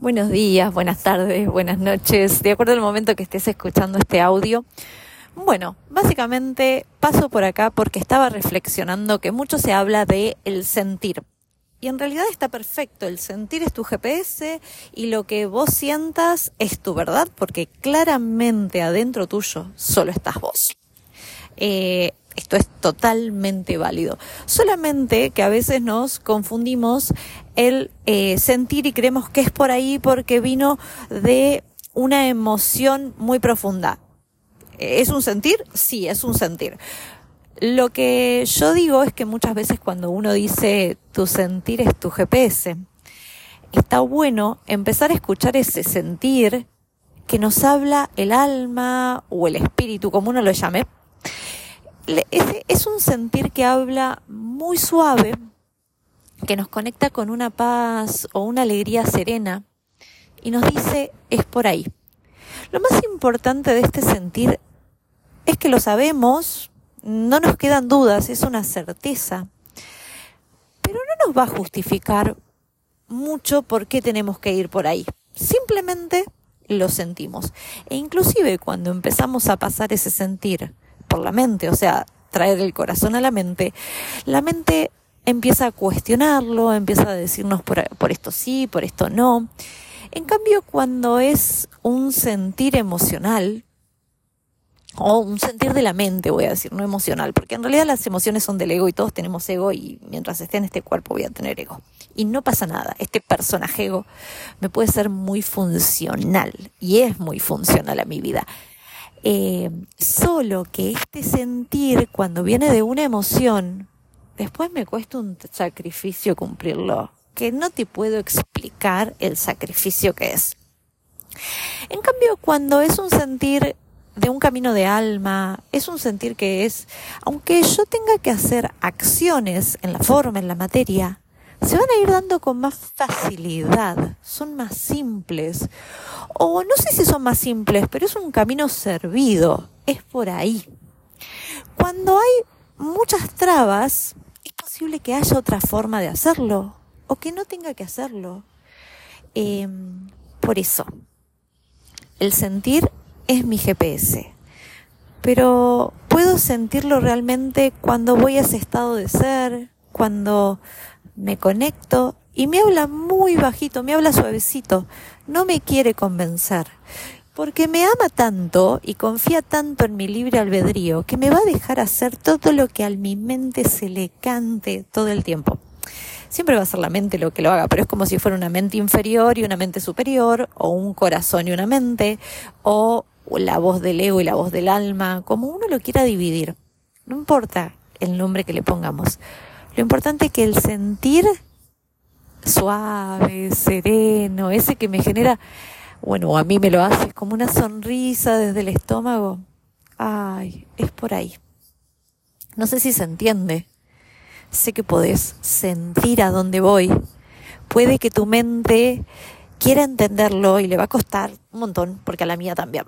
Buenos días, buenas tardes, buenas noches, de acuerdo al momento que estés escuchando este audio. Bueno, básicamente paso por acá porque estaba reflexionando que mucho se habla de el sentir. Y en realidad está perfecto, el sentir es tu GPS y lo que vos sientas es tu verdad, porque claramente adentro tuyo solo estás vos. Eh, esto es totalmente válido. Solamente que a veces nos confundimos el eh, sentir y creemos que es por ahí porque vino de una emoción muy profunda. ¿Es un sentir? Sí, es un sentir. Lo que yo digo es que muchas veces cuando uno dice tu sentir es tu GPS, está bueno empezar a escuchar ese sentir que nos habla el alma o el espíritu, como uno lo llame, es un sentir que habla muy suave, que nos conecta con una paz o una alegría serena y nos dice es por ahí. Lo más importante de este sentir es que lo sabemos, no nos quedan dudas, es una certeza, pero no nos va a justificar mucho por qué tenemos que ir por ahí. Simplemente lo sentimos. E inclusive cuando empezamos a pasar ese sentir por la mente, o sea, traer el corazón a la mente, la mente empieza a cuestionarlo, empieza a decirnos por, por esto sí, por esto no. En cambio, cuando es un sentir emocional, o un sentir de la mente, voy a decir, no emocional, porque en realidad las emociones son del ego y todos tenemos ego y mientras esté en este cuerpo voy a tener ego. Y no pasa nada, este personaje ego me puede ser muy funcional y es muy funcional a mi vida. Eh, solo que este sentir, cuando viene de una emoción, después me cuesta un sacrificio cumplirlo, que no te puedo explicar el sacrificio que es. En cambio, cuando es un sentir de un camino de alma, es un sentir que es, aunque yo tenga que hacer acciones en la forma, en la materia, se van a ir dando con más facilidad, son más simples. O no sé si son más simples, pero es un camino servido, es por ahí. Cuando hay muchas trabas, es posible que haya otra forma de hacerlo o que no tenga que hacerlo. Em, por eso, el sentir es mi GPS, pero puedo sentirlo realmente cuando voy a ese estado de ser, cuando me conecto y me habla muy bajito, me habla suavecito, no me quiere convencer, porque me ama tanto y confía tanto en mi libre albedrío que me va a dejar hacer todo lo que a mi mente se le cante todo el tiempo. Siempre va a ser la mente lo que lo haga, pero es como si fuera una mente inferior y una mente superior, o un corazón y una mente, o la voz del ego y la voz del alma, como uno lo quiera dividir. No importa el nombre que le pongamos. Lo importante es que el sentir suave, sereno, ese que me genera, bueno, a mí me lo hace, como una sonrisa desde el estómago. Ay, es por ahí. No sé si se entiende. Sé que podés sentir a dónde voy. Puede que tu mente quiera entenderlo y le va a costar un montón, porque a la mía también.